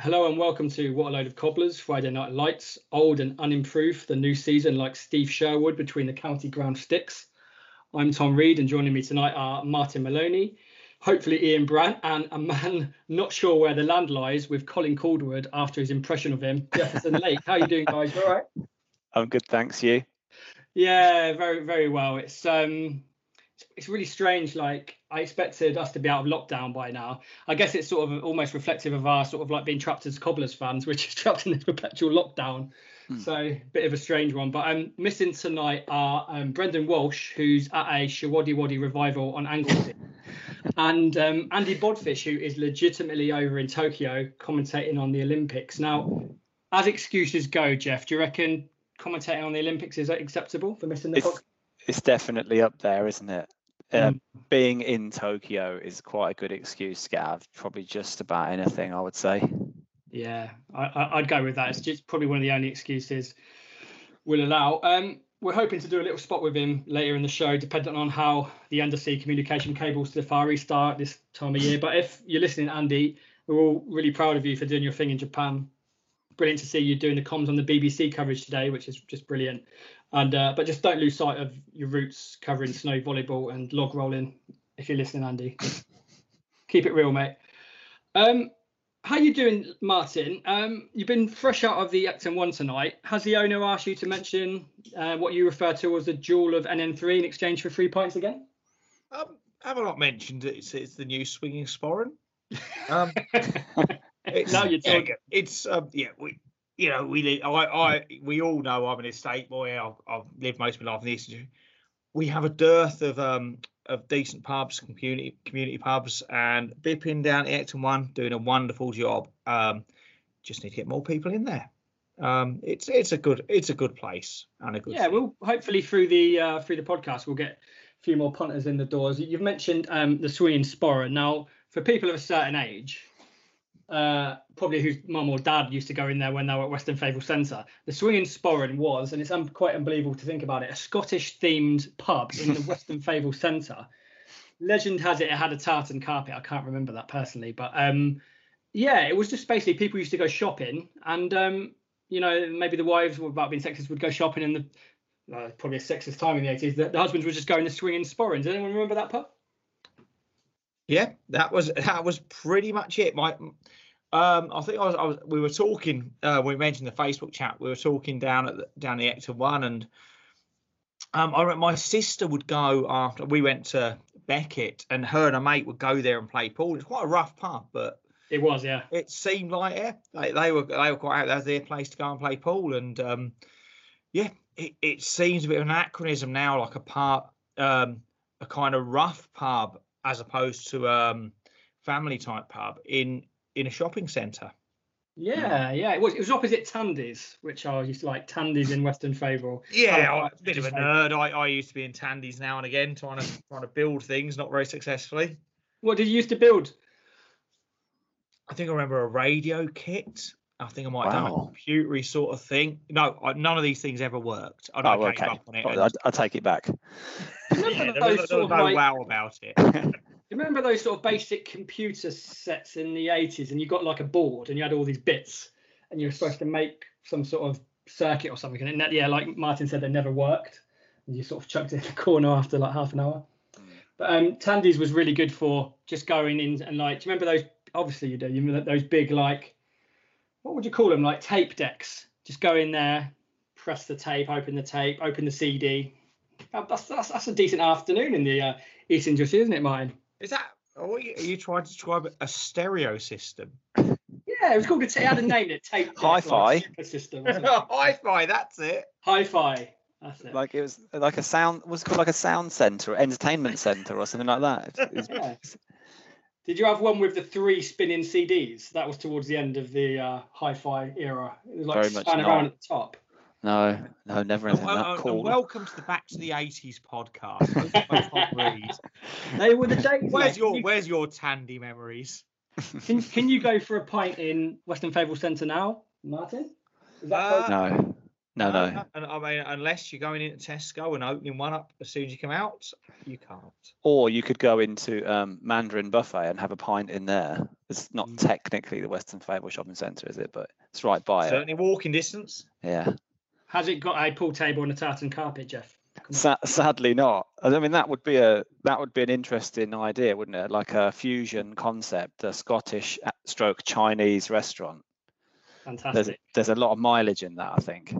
Hello and welcome to What a Load of Cobblers, Friday Night Lights, old and unimproved, the new season like Steve Sherwood between the county ground sticks. I'm Tom Reed and joining me tonight are Martin Maloney, hopefully Ian Brandt, and a man not sure where the land lies with Colin Calderwood after his impression of him, Jefferson Lake. How are you doing guys? You all right? I'm good, thanks. You? Yeah, very, very well. It's um it's really strange. Like I expected us to be out of lockdown by now. I guess it's sort of almost reflective of our sort of like being trapped as Cobblers fans, which is trapped in this perpetual lockdown. Hmm. So a bit of a strange one. But I'm um, missing tonight are um, Brendan Walsh, who's at a Showaddywaddy revival on Anglesey, and um, Andy Bodfish, who is legitimately over in Tokyo commentating on the Olympics. Now, as excuses go, Jeff, do you reckon commentating on the Olympics is acceptable for missing the? It's, it's definitely up there, isn't it? Uh, mm. Being in Tokyo is quite a good excuse to get out of probably just about anything, I would say. Yeah, I, would go with that. It's just probably one of the only excuses we'll allow. Um, we're hoping to do a little spot with him later in the show, depending on how the undersea communication cables to the Far East start this time of year. But if you're listening, Andy, we're all really proud of you for doing your thing in Japan. Brilliant to see you doing the comms on the BBC coverage today, which is just brilliant. And uh, but just don't lose sight of your roots covering snow volleyball and log rolling. If you're listening, Andy, keep it real, mate. Um, how you doing, Martin? Um, you've been fresh out of the Ecton One tonight. Has the owner asked you to mention uh, what you refer to as the jewel of NN3 in exchange for three points again? Um, have I not mentioned it? It's, it's the new swinging sporran. Um, it's, now you're talking. Yeah, it's um, yeah, we you know, we I, I we all know I'm an estate boy. I've, I've lived most of my life in the Eastern. We have a dearth of um of decent pubs, community community pubs, and Bippin down at Ecton One doing a wonderful job. Um, just need to get more people in there. Um, it's it's a good it's a good place and a good. Yeah, well, hopefully through the uh, through the podcast we'll get a few more punters in the doors. You've mentioned um, the swinging sporran. Now, for people of a certain age, uh, probably whose mum or dad used to go in there when they were at Weston Favell Centre. The Swinging Sporran was, and it's un- quite unbelievable to think about it, a Scottish themed pub in the Weston Favell Centre. Legend has it it had a tartan carpet. I can't remember that personally, but um, yeah, it was just basically people used to go shopping, and um, you know maybe the wives, were about being sexist, would go shopping in the uh, probably a sexist time in the 80s. The, the husbands would just go in the Swinging Sporran. Does anyone remember that pub? Yeah, that was that was pretty much it. My, um, I think I was, I was we were talking. Uh, we mentioned the Facebook chat. We were talking down at the, down the Ecton One, and um, I remember my sister would go after we went to Beckett, and her and a mate would go there and play pool. It's quite a rough pub, but it was, yeah. It seemed like yeah, they, they were they were quite out. That their place to go and play pool, and um, yeah, it, it seems a bit of an anachronism now, like a part, um, a kind of rough pub as opposed to um family type pub in in a shopping centre. Yeah, yeah, it was. It was opposite Tandy's, which I used to like Tandy's in Weston Favell. Yeah, I'm a bit of a nerd. I, I used to be in Tandy's now and again, trying to trying to build things, not very successfully. What did you used to build? I think I remember a radio kit. I think I might wow. have done a computery sort of thing. No, I, none of these things ever worked. I, don't oh, okay. Up on it. And, I, will take it back. yeah, there was, there was no like, wow about it. remember those sort of basic computer sets in the 80s and you got like a board and you had all these bits and you were supposed to make some sort of circuit or something and it, yeah like martin said they never worked and you sort of chucked it in the corner after like half an hour but um tandy's was really good for just going in and like do you remember those obviously you do you remember those big like what would you call them like tape decks just go in there press the tape open the tape open the cd that's, that's, that's a decent afternoon in the uh, east industry isn't it mine Is that? Are you, are you trying to describe a stereo system? Yeah, it was called. It had a name. It tape. deck, Hi-fi. like, super system. wasn't it? Hi-fi, that's it. Hi-fi. That's it. Like it was like a sound was called like a sound center, entertainment center, or something like that. It's- Yeah. Did you have one with the three spinning CDs? That was towards the end of the uh, hi-fi era. It was like Very much not. around at the top. No, no, never And, anything wel- that and- and cool. welcome to the Back to the 80s podcast. with Tom Reed. They were the days. Where's your you- Where's your Tandy memories? Can, can you go for a pint in Weston Favell Centre now, Martin? Is that Uh, no, no, no. And I mean, unless you're going into Tesco and opening one up as soon as you come out, you can't. Or you could go into um, Mandarin Buffet and have a pint in there. It's not Mm. technically the Weston Favell Shopping Centre, is it? But it's right by it. Certainly walking distance. Yeah. Has it got a pool table and a tartan carpet, Jeff? Sa- sadly not. I mean, that would be a that would be an interesting idea, wouldn't it? Like a fusion concept, a Scottish stroke Chinese restaurant. Fantastic. There's Fantastic. there's a lot of mileage in that, I think.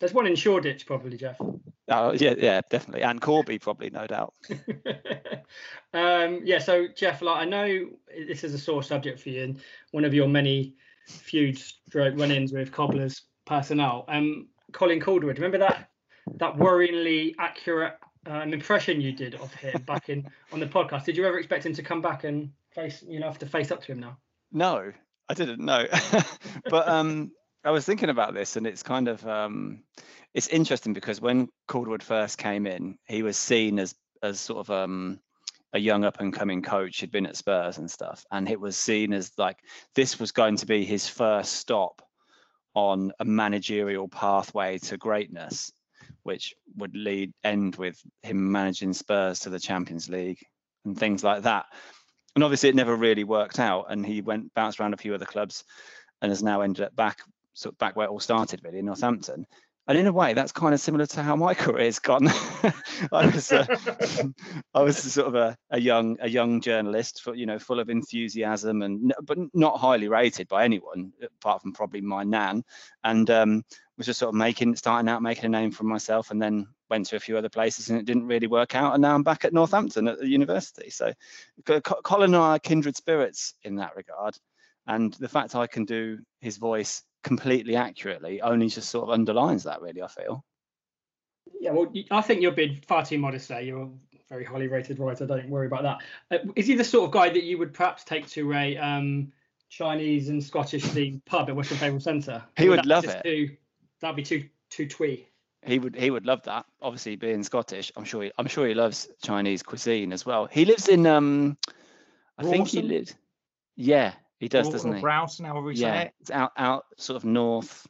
There's one in Shoreditch, probably, Jeff. Oh yeah, yeah, definitely. And Corby probably, no doubt. um, yeah, so Jeff, like I know this is a sore subject for you, and one of your many feuds, stroke run-ins with Cobblers personnel. Um, Colin Calderwood, remember that that worryingly accurate um, impression you did of him back in on the podcast? Did you ever expect him to come back and face, you know, have to face up to him now? No, I didn't know. but um, I was thinking about this, and it's kind of um, it's interesting because when Calderwood first came in, he was seen as as sort of um, a young up and coming coach. He'd been at Spurs and stuff, and it was seen as like this was going to be his first stop on a managerial pathway to greatness, which would lead end with him managing Spurs to the Champions League and things like that and obviously it never really worked out and he went bounced around a few other clubs and has now ended up back sort of back where it all started really in Northampton. And in a way that's kind of similar to how my career's gone. I was uh, I was sort of a, a young a young journalist for you know full of enthusiasm and but not highly rated by anyone apart from probably my nan. And um, was just sort of making starting out making a name for myself and then went to a few other places and it didn't really work out. And now I'm back at Northampton at the university. So Co- Co- Colin and I are kindred spirits in that regard. And the fact I can do his voice completely accurately only just sort of underlines that, really, I feel. Yeah, well, I think you're being far too modest there. You're a very highly rated writer. Don't worry about that. Uh, is he the sort of guy that you would perhaps take to a um, Chinese and Scottish themed pub at Weston Favell Centre? He Or would love it. Too, that'd be too too twee. He would he would love that. Obviously, being Scottish, I'm sure he, I'm sure he loves Chinese cuisine as well. He lives in um, I think he Rawson? lives. Yeah, he does, Or- doesn't or he? Browson, however we say Yeah, it. it's out out sort of north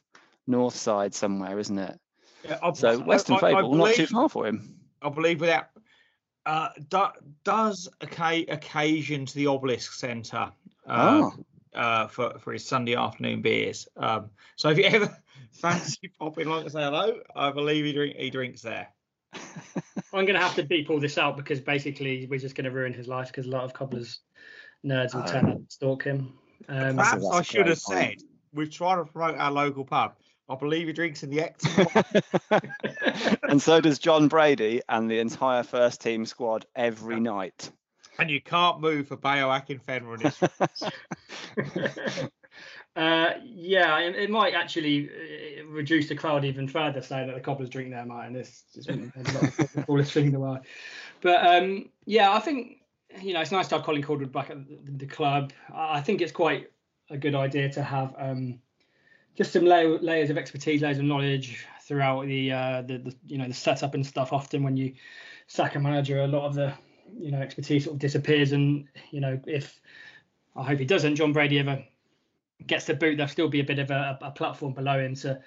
north side somewhere, isn't it? Yeah, I- So I- Western I- I Fable, not too far for him. I believe without uh, do, does occa- occasion to the Obelisk Centre uh, oh, uh, for for his Sunday afternoon beers. Um, so if you ever fancy popping along to say hello, I believe he drink he drinks there. I'm going to have to beep all this out because basically we're just going to ruin his life because a lot of cobblers nerds will turn Oh. up and stalk him. Um, That's a- Perhaps that's I a should have point. said we're trying to promote our local pub. I believe he drinks in the Ecton, and so does Jon Brady and the entire first team squad every night. and you can't move for Bayo Akinfenwa and his uh, yeah, it, it might actually uh, reduce the crowd even further, saying that the cobblers drink there, Martin. This is the coolest thing in the world. But um, yeah, I think you know it's nice to have Colin Calderwood back at the, the club. I think it's quite a good idea to have um, just some layer, layers of expertise, layers of knowledge throughout the, uh, the the you know the setup and stuff. Often when you sack a manager, a lot of the you know expertise sort of disappears, and you know if I hope he doesn't, Jon Brady ever gets the boot, there'll still be a bit of a, a platform below him to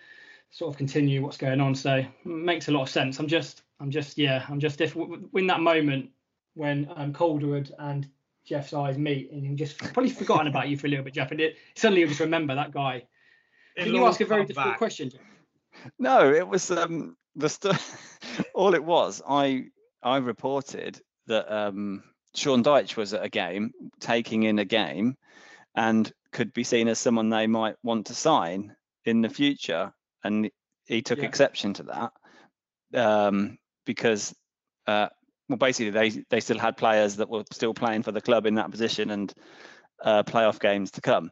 sort of continue what's going on. So makes a lot of sense. I'm just, I'm just, yeah, I'm just if in that moment when um, Calderwood and Jeff's eyes meet, and he just probably forgotten about you for a little bit, Jeff, and it, suddenly you just remember that guy. Can you ask a very difficult back. question? Jeff? No, it was um, the stuff. all it was, I I reported that um, Sean Dyche was at a game, taking in a game, and could be seen as someone they might want to sign in the future, and he took yeah. exception to that um, because uh, well, basically they they still had players that were still playing for the club in that position and uh, playoff games to come.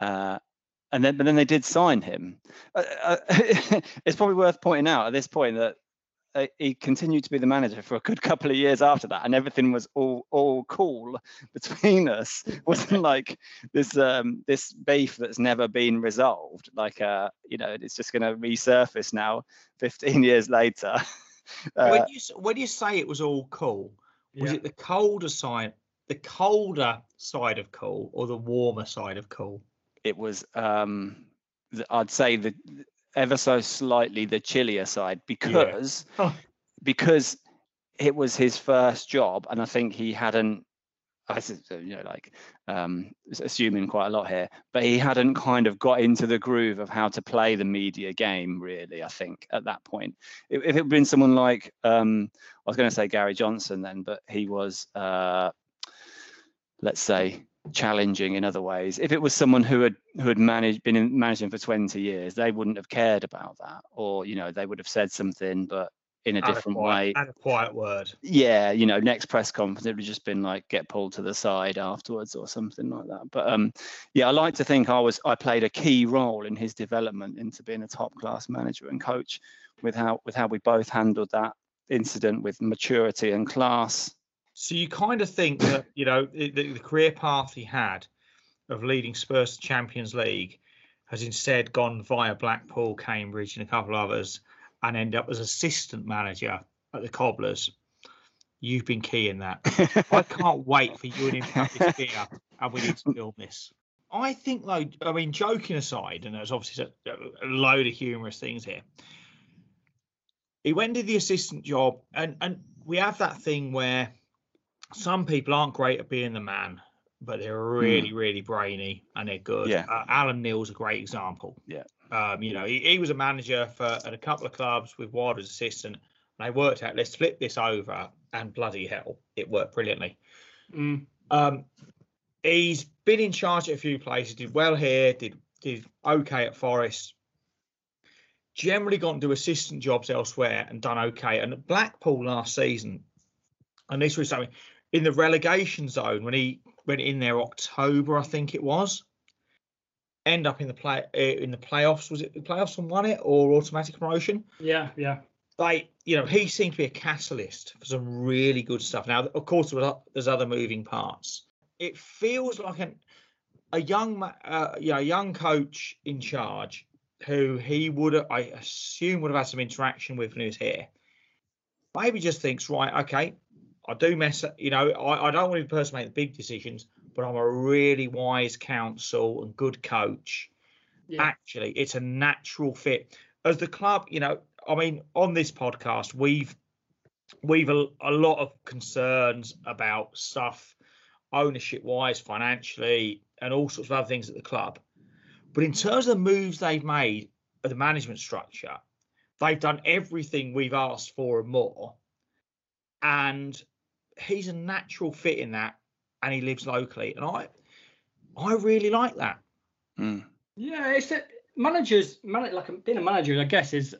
Uh, and then, but then they did sign him. Uh, uh it's probably worth pointing out at this point that uh, he continued to be the manager for a good couple of years after that, and everything was all all cool between us. It wasn't like this um, this beef that's never been resolved. Like uh, you know, it's just going to resurface now, 15 years later. Uh, when you when you say it was all cool, was yeah. it the colder side, the colder side of cool, or the warmer side of cool? It was. Um, I'd say the ever so slightly the chillier side because yeah. because it was his first job, and I think he hadn't I you know like um, assuming quite a lot here, but he hadn't kind of got into the groove of how to play the media game really. I think at that point, if, if it had been someone like um, I was going to say Gary Johnson then, but he was uh, let's say challenging in other ways. If it was someone who had who had managed been in managing for 20 years, they wouldn't have cared about that, or you know they would have said something, but in a different a quiet, way. And a quiet word. Yeah, you know, next press conference it would have just been like get pulled to the side afterwards or something like that. But um, yeah, I like to think I was I played a key role in his development into being a top class manager and coach with how with how we both handled that incident with maturity and class. So you kind of think that you know the, the career path he had of leading Spurs to Champions League has instead gone via Blackpool, Cambridge, and a couple of others and end up as assistant manager at the Cobblers. You've been key in that. I can't wait for you and him to have this beer, and we need to film this. I think, though, I mean, joking aside, and there's obviously a, load of humorous things here. He went to the assistant job, and and we have that thing where some people aren't great at being the man, but they're really, mm. really brainy and they're good. Yeah. Uh, Alan Knill's a great example. Yeah. Um, you know, he, he, was a manager for at a couple of clubs with Wild as assistant. And they worked out, let's flip this over, and bloody hell, it worked brilliantly. Mm. Um, he's been in charge at a few places, did well here, did did okay at Forest. Generally gone to assistant jobs elsewhere and done okay. And at Blackpool last season, and this was something in the relegation zone when he went in there October, I think it was end up in the play eh, in the playoffs. Was it the playoffs and won it or automatic promotion? Yeah, yeah. Like you know, he seemed to be a catalyst for some really good stuff. Now, of course, there's other moving parts. It feels like an a young, uh, you know, young coach in charge who he would, I assume, would have had some interaction with when he was here. Maybe just thinks, right, okay, I do mess up. You know, I, I don't want to be the person to make the big decisions, but I'm a really wise counsel and good coach. Yeah. Actually, it's a natural fit. As the club, you know, I mean, on this podcast, we've we've a, a lot of concerns about stuff ownership wise, financially, and all sorts of other things at the club. But in terms of the moves they've made of the management structure, they've done everything we've asked for and more. And he's a natural fit in that and he lives locally, and I I really like that. Mm. Yeah, it's a, managers man, like being a manager, I guess, is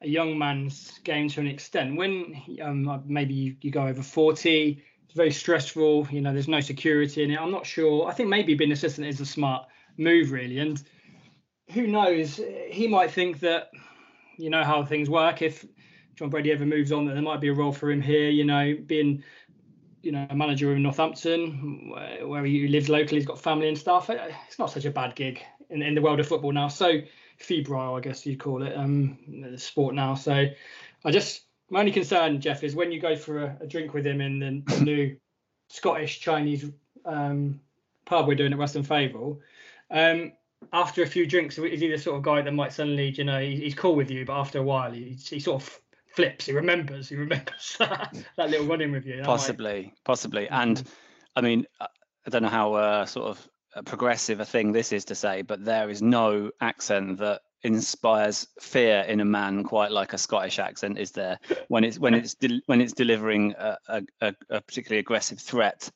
a young man's game to an extent. When um, maybe you, you go over forty, it's very stressful. You know, there's no security in it. I'm not sure. I think maybe being assistant is a smart move, really. And who knows? He might think that you know how things work. If Jon Brady ever moves on, that there might be a role for him here. You know, being you know, a manager in Northampton, where he lives locally, he's got family and stuff. It's not such a bad gig in, in the world of football now. So febrile, I guess you'd call it, um, the sport now. So I just my only concern, Jeff, is when you go for a, a drink with him in the, the new Scottish Chinese um, pub we're doing at Weston Favell. Um, after a few drinks, is he the sort of guy that might suddenly, you know, he's cool with you, but after a while, he, he sort of flips. He remembers. He remembers that little running with you. Possibly, possibly, mm. and I mean, uh, I don't know how uh, sort of uh, progressive a thing this is to say, but there is no accent that inspires fear in a man quite like a Scottish accent is there when it's when it's de- when it's delivering a, a, a, particularly aggressive threat.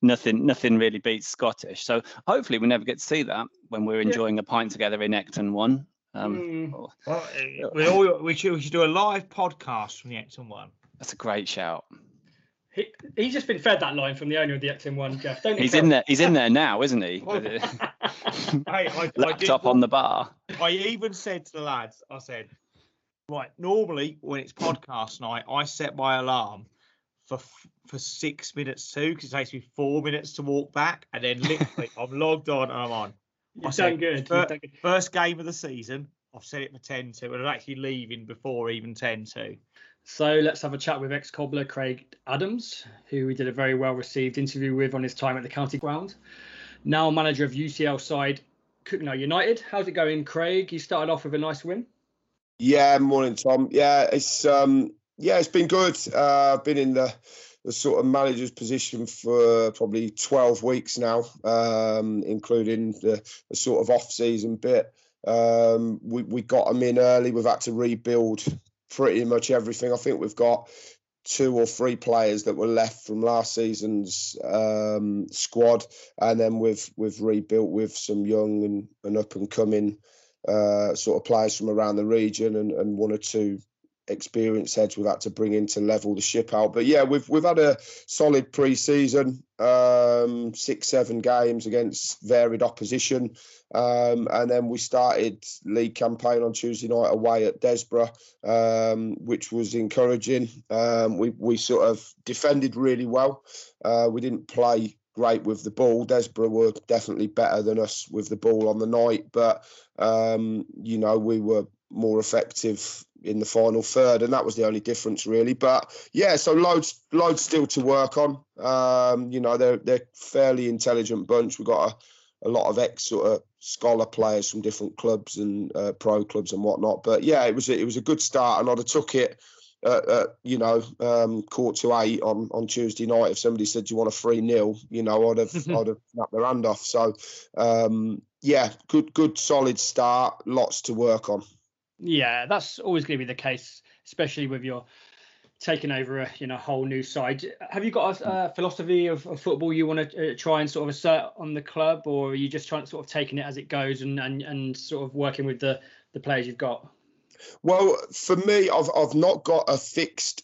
Nothing nothing really beats Scottish. So hopefully we never get to see that when we're enjoying yeah. a pint together in Ecton one. Um, mm. well, eh, we, all, we, should, we should do a live podcast from the Ecton one. That's a great shout. He, he's just been fed that line from the owner of the Ecton One, Jeff. Don't he's in there. He's in there now, isn't he? I, I, Laptop I on the bar. I even said to the lads, I said, right. Normally, when it's podcast night, I set my alarm for for six minutes too, because it takes me four minutes to walk back, and then literally I'm logged on and I'm on. You've I said, good. First, first game of the season. I've said it for 10 to, and I'm actually leaving before even 10 to. So let's have a chat with ex cobbler Craig Adams, who we did a very well received interview with on his time at the county ground. Now manager of UCL side Cogenhoe United. How's it going, Craig? You started off with a nice win. Yeah, morning, Tom. Yeah, it's um, yeah, it's been good. Uh, I've been in the the sort of manager's position for probably 12 weeks now, um, including the, the, sort of off season bit. Um, we, we got them in early. We've had to rebuild pretty much everything. I think we've got two or three players that were left from last season's um, squad, and then we've we've rebuilt with some young and, and up and coming uh, sort of players from around the region, and, and one or two experienced heads we've had to bring in to level the ship out. But yeah, we've we've had a solid pre-season, um, six seven games against varied opposition, um, and then we started league campaign on Tuesday night away at Desborough, um, which was encouraging. Um, we we sort of defended really well. Uh, we didn't play great with the ball. Desborough were definitely better than us with the ball on the night, but um, you know we were more effective in the final third, and that was the only difference really. But yeah, so loads loads still to work on. Um, you know, they're they're fairly intelligent bunch. We've got a, a lot of ex sort of scholar players from different clubs and uh, pro clubs and whatnot. But yeah, it was a, it was a good start, and I'd have took it. Uh, uh, you know, um, court to eight on, on Tuesday night. If somebody said you want a free nil, you know, I'd have I'd have snapped their hand off. So, um, yeah, good good solid start. Lots to work on. Yeah, that's always going to be the case, especially with your taking over a you know whole new side. Have you got a, a philosophy of, of, football you want to uh, try and sort of assert on the club, or are you just trying to sort of taking it as it goes and and, and sort of working with the the players you've got? Well, for me, I've I've not got a fixed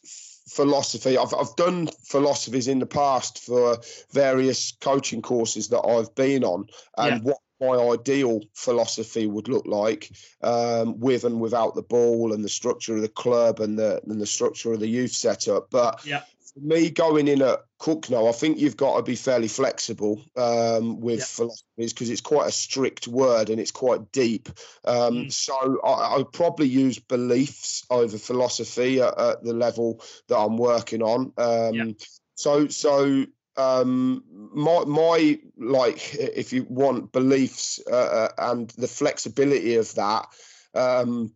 philosophy. I've I've done philosophies in the past for various coaching courses that I've been on, and yeah. what my ideal philosophy would look like um, with and without the ball and the structure of the club and the and the structure of the youth setup. But yeah. for me going in at Cogenhoe, I think you've got to be fairly flexible um, with yeah. philosophies because it's quite a strict word and it's quite deep. Um, mm. So I, I probably use beliefs over philosophy at, at, the level that I'm working on. Yeah. Um, so so um, my my like if you want beliefs uh, uh, and the flexibility of that um,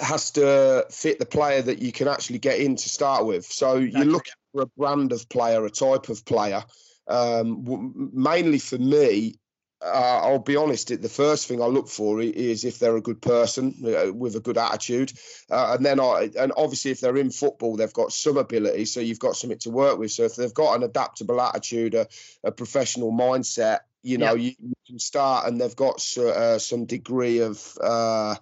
has to fit the player that you can actually get in to start with. So you're looking for a brand of player, a type of player. Um, mainly for me, uh, I'll be honest. The first thing I look for is if they're a good person uh, with a good attitude, uh, and then I and obviously if they're in football, they've got some ability, so you've got something to work with. So if they've got an adaptable attitude, a, a professional mindset, you know, yeah. you, can start, and they've got uh, some degree of uh,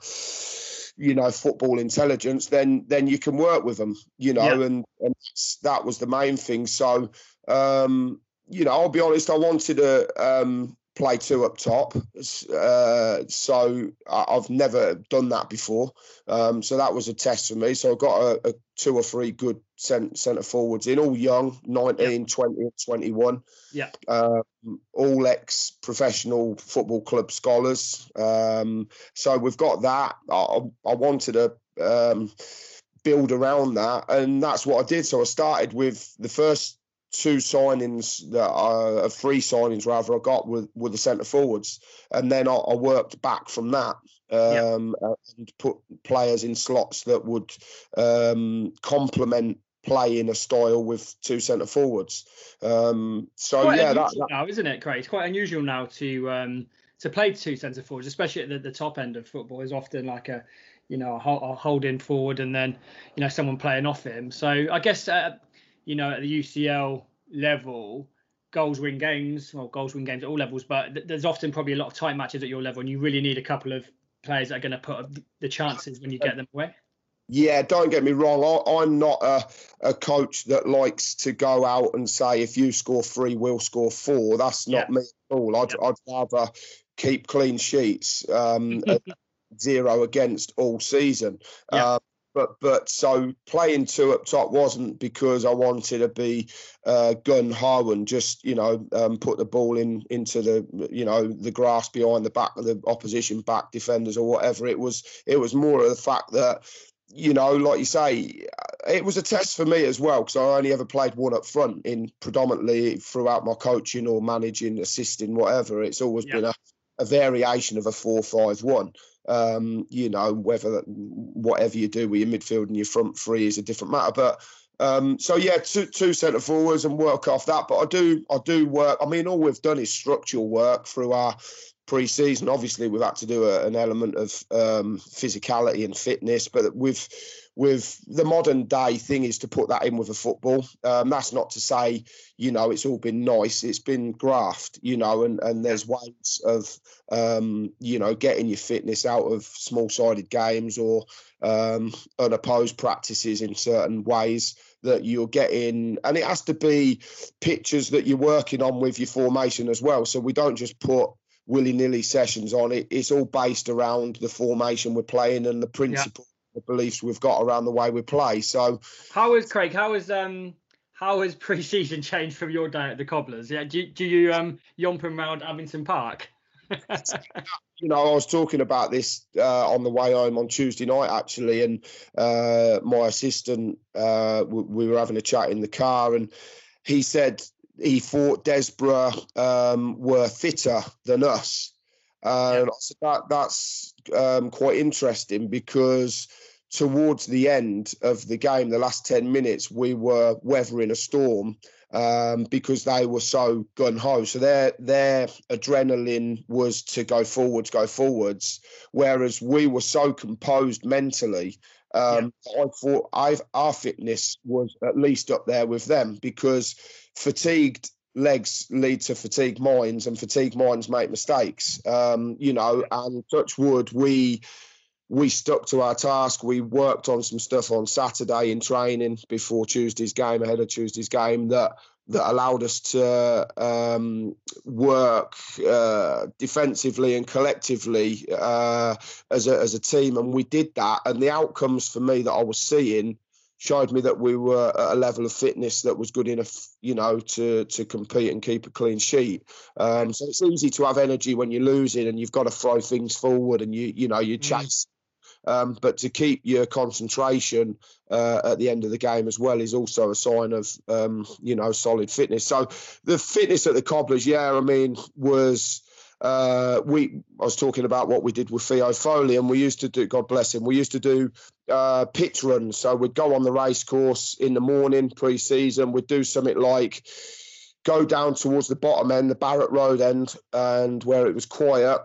you know football intelligence then then you can work with them you know yeah. and, and that was the main thing so um you know i'll be honest i wanted a um play two up top. Uh, so I've never done that before. Um, so that was a test for me. So I got a, a two or three good centre forwards in, all young, 19, yeah. 20, 21. Yeah. Um, all ex professional football club scholars. Um, so we've got that. I, I wanted to. Um, build around that and that's what I did so I started with the first two signings that are uh, free signings rather I got with with the centre forwards, and then I, I, worked back from that um, yep. and put players in slots that would um, complement play in a style with two centre forwards. Um, so quite yeah, that, that, now, isn't it, Craig? It's quite unusual now to um, to play two centre forwards, especially at the, the top end of football. Is often like a you know a, a holding forward and then you know someone playing off him. So I guess uh, you know at the UCL level. Goals win games, well, goals win games at all levels, but th- there's often probably a lot of tight matches at your level, and you really need a couple of players that are going to put the chances when you get them away. Yeah, don't get me wrong. I, am not a, a coach that likes to go out and say if you score three, we'll score four. That's not yeah. me at all. I'd, yeah. I'd rather keep clean sheets, um, zero against all season. Yeah. Uh, but but so playing two up top wasn't because I wanted to be uh, gun and just you know um, put the ball in into the you know the grass behind the back of the opposition back defenders or whatever. It was it was more of the fact that you know, like you say, it was a test for me as well because I only ever played one up front in predominantly throughout my coaching or managing, assisting, whatever. It's always yeah. been a, a variation of a four-five-one. Um, you know, whether whatever you do with your midfield and your front three is a different matter. But um, so yeah, two two centre forwards and work off that. But I do I do work. I mean, all we've done is structural work through our pre-season. Obviously, we've had to do a, an element of um, physicality and fitness, but with with the modern day thing is to put that in with a football. Um, that's not to say, you know, it's all been nice. It's been graft, you know, and, and there's ways of, um, you know, getting your fitness out of small-sided games or um, unopposed practices in certain ways that you're getting. And it has to be pictures that you're working on with your formation as well. So we don't just put willy nilly sessions on it. It's all based around the formation we're playing and the principle, yeah. The beliefs we've got around the way we play. So, how is Craig? How is um how has pre-season changed from your day at the Cobblers? Yeah, do, do you um yomp around Abington Park? you know, I was talking about this uh, on the way home on Tuesday night actually, and uh, my assistant, uh, we were having a chat in the car, and he said he thought Desborough um, were fitter than us. And yeah. that that's um, quite interesting because towards the end of the game, the last 10 minutes, we were weathering a storm um, because they were so gun ho. So their their adrenaline was to go forwards, go forwards, whereas we were so composed mentally. Um, yeah. I thought I've, our fitness was at least up there with them because fatigued legs lead to fatigued minds and fatigued minds make mistakes. Um, you know and touch wood we we stuck to our task. We worked on some stuff on saturday in training before tuesday's game ahead of tuesday's game that that allowed us to um, work uh, defensively and collectively uh, as, a, as a team and we did that. And the outcomes for me that i was seeing showed me that we were at a level of fitness that was good enough, you know, to to compete and keep a clean sheet. Um, so it's easy to have energy when you're losing and you've got to throw things forward and you you know you mm. chase. Um, but to keep your concentration uh, at the end of the game as well is also a sign of um, you know solid fitness. So the fitness at the Cobblers, yeah, I mean, was uh, we I was talking about what we did with Theo Foley, and we used to do. God bless him. We used to do uh, pitch runs. So we'd go on the race course in the morning pre-season. We'd do something like go down towards the bottom end, the Barrett Road end, and where it was quiet.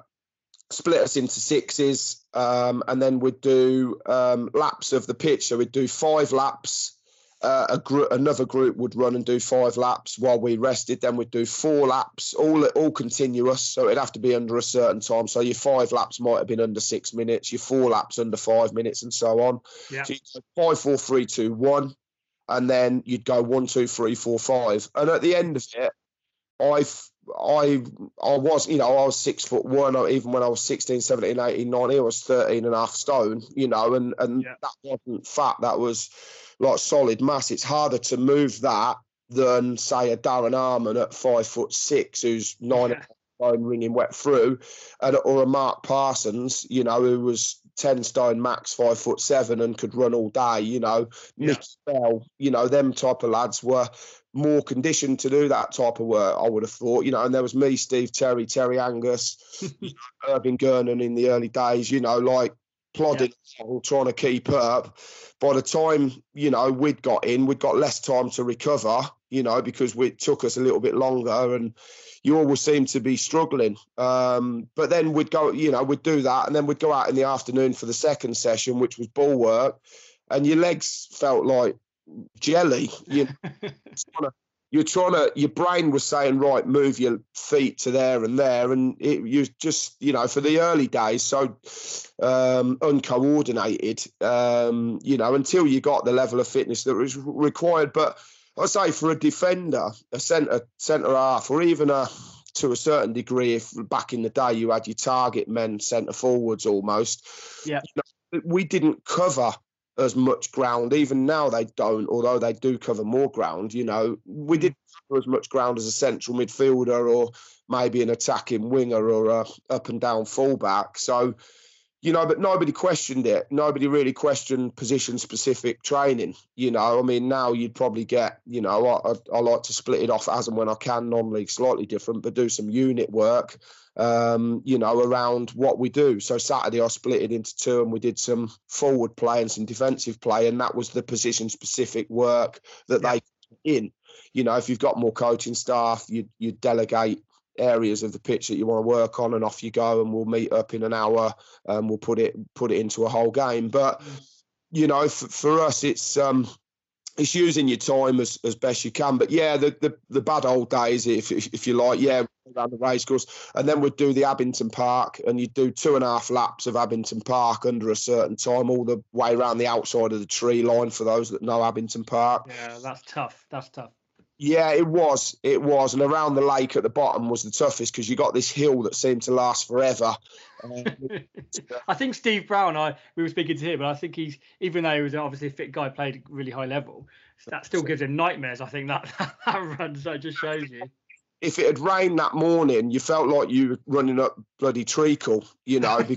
Split us into sixes, um, and then we'd do um, laps of the pitch. So we'd do five laps uh, a another group would run and do five laps while we rested. Then we'd do four laps, all all continuous. So it'd have to be under a certain time. So your five laps might have been under six minutes, your four laps under five minutes, and so on. Yeah. So five, four, three, two, one, and then you'd go one, two, three, four, five. And at the end of it, I I I was, you know, I was six foot one, even when I was 16, 17, 18, 19, I was 13 and a half stone, you know, and, and yeah. that wasn't fat. That was like solid mass. It's harder to move that than say a Darren Harmon at five foot six, who's nine yeah. stone ringing wet through, and or a Mark Parsons, you know, who was ten stone max, five foot seven, and could run all day. You know, yeah. Nick Bell, you know, them type of lads were more conditioned to do that type of work. I would have thought, you know, and there was me, Steve Terry, Terry Angus, Irvin Gernon in the early days. You know, like plodding along, trying to keep up. By the time you know we'd got in, we'd got less time to recover. You know because it took us a little bit longer, and you always seem to be struggling. Um, but then we'd go, you know, we'd do that, and then we'd go out in the afternoon for the second session, which was ball work, and your legs felt like jelly. You know, you're trying to your brain was saying right move your feet to there and there and it you just you know for the early days so um, uncoordinated um, you know until you got the level of fitness that was required. But i say for a defender a centre centre half or even a to a certain degree if back in the day you had your target men centre forwards almost yeah. you know, we didn't cover as much ground. Even now they don't, although they do cover more ground. You know, we hmm. didn't cover as much ground as a central midfielder or maybe an attacking winger or a up and down fullback. So, you know, but nobody questioned it. Nobody really questioned position specific training. You know, I mean, now you'd probably get, you know, I, I, I like to split it off as and when I can, non league slightly different, but do some unit work um, you know, around what we do. So Saturday I split it into two and we did some forward play and some defensive play, and that was the position specific work that yeah. they in. You know, if you've got more coaching staff, you you delegate areas of the pitch that you want to work on, and off you go, and we'll meet up in an hour, and we'll put it put it into a whole game. But mm. you know, for, for us, it's um, it's using your time as, as best you can. But yeah, the, the, the bad old days, if, if, if you like, yeah, around the racecourse, and then we'd do the Abington Park, and you'd do two and a half laps of Abington Park under a certain time, all the way around the outside of the tree line. For those that know Abington Park, yeah, that's tough. That's tough. Yeah, it was. It was. And around the lake at the bottom was the toughest because you got this hill that seemed to last forever. Um, I think Steve Brown, I we were speaking to him, but I think he's even though he was obviously a fit guy, played really high level. That still gives him nightmares. I think that that run so just shows you. If it had rained that morning, you felt like you were running up bloody treacle, you know.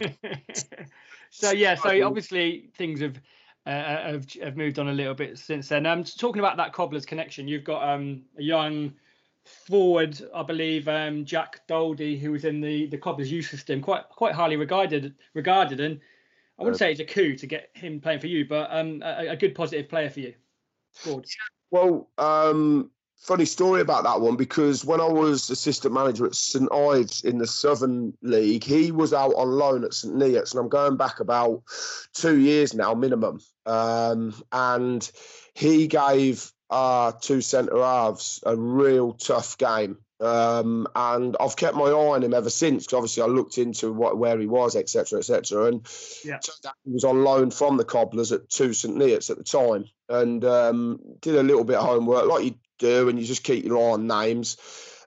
So yeah, so obviously things have uh, have, have moved on a little bit since then. Um, talking about that cobblers connection, you've got um, a young forward, I believe, um, Jack Doldy, who was in the the cobblers youth system, quite quite highly regarded regarded, and I wouldn't uh, say it's a coup to get him playing for you, but um, a, a good positive player for you. Scored. Well, um, funny story about that one because when I was assistant manager at St Ives in the Southern League, he was out on loan at St Neots, and I'm going back about two years now minimum. Um, and he gave our two centre halves a real tough game. Um, and I've kept my eye on him ever since because obviously I looked into what where he was, etc., etc. And yeah. he was on loan from the Cobblers at two St Neots at the time, and um, did a little bit of homework like you do, and you just keep your eye on names.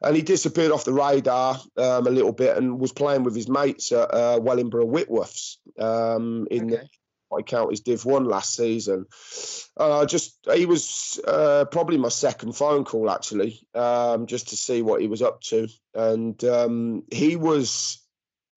And he disappeared off the radar um, a little bit and was playing with his mates at uh, Wellingborough Whitworths um, in okay. the I count as Div One last season. Uh, just he was uh, probably my second phone call actually, um, just to see what he was up to, and um, he was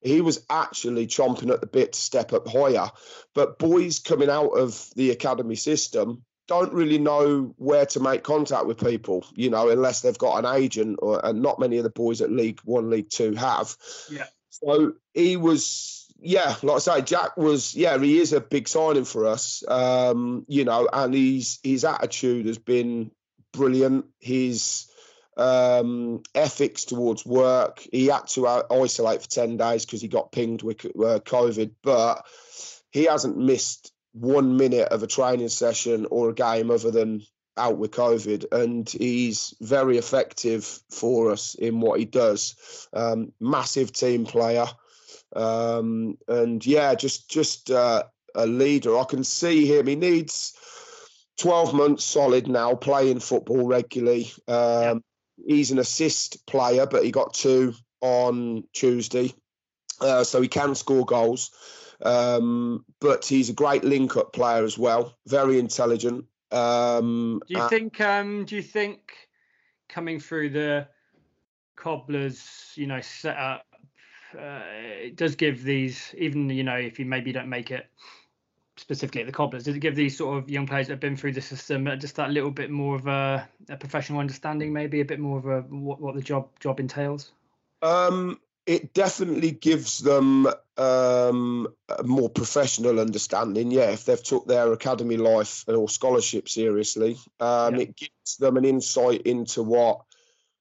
he was actually chomping at the bit to step up higher. But boys coming out of the academy system don't really know where to make contact with people, you know, unless they've got an agent, or and not many of the boys at League One, League Two have. Yeah. So he was, yeah, like I say, Jack was, yeah, he is a big signing for us, um, you know, and he's his attitude has been brilliant. His um, ethics towards work. He had to isolate for ten days because he got pinged with uh, COVID, but he hasn't missed one minute of a training session or a game other than out with COVID, and he's very effective for us in what he does. Um, massive team player, um, and yeah, just just uh, a leader. I can see him. He needs twelve months solid now, playing football regularly. Um, he's an assist player, but he got two on Tuesday, uh, so he can score goals. Um, but he's a great link-up player as well. Very intelligent. Um, do you think? Um, do you think coming through the cobblers, you know, setup, uh, it does give these, even you know, if you maybe don't make it specifically at the cobblers, does it give these sort of young players that have been through the system uh, just that little bit more of a, a professional understanding, maybe a bit more of a what, what the job job entails? Um, it definitely gives them um, a more professional understanding. Yeah, if they've took their academy life or scholarship seriously, um, Yeah. it gives them an insight into what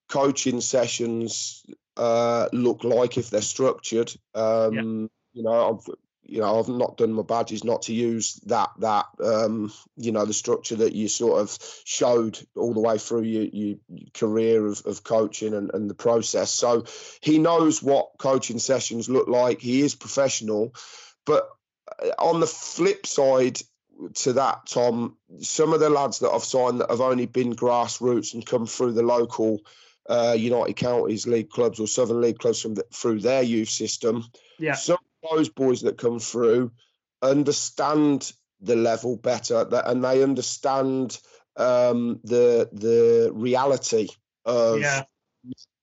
coaching sessions uh, look like if they're structured. Um, You know, I've you know I've not done my badges not to use that that um, you know the structure that you sort of showed all the way through your, your, career of, of coaching and, and the process. So he knows what coaching sessions look like. He is professional, but uh, on the flip side to that, Tom, some of the lads that I've signed that have only been grassroots and come through the local uh, United Counties League clubs or Southern League clubs from the, through their youth system. Yeah. Some those boys that come through understand the level better that, and they understand um, the the reality of Yeah.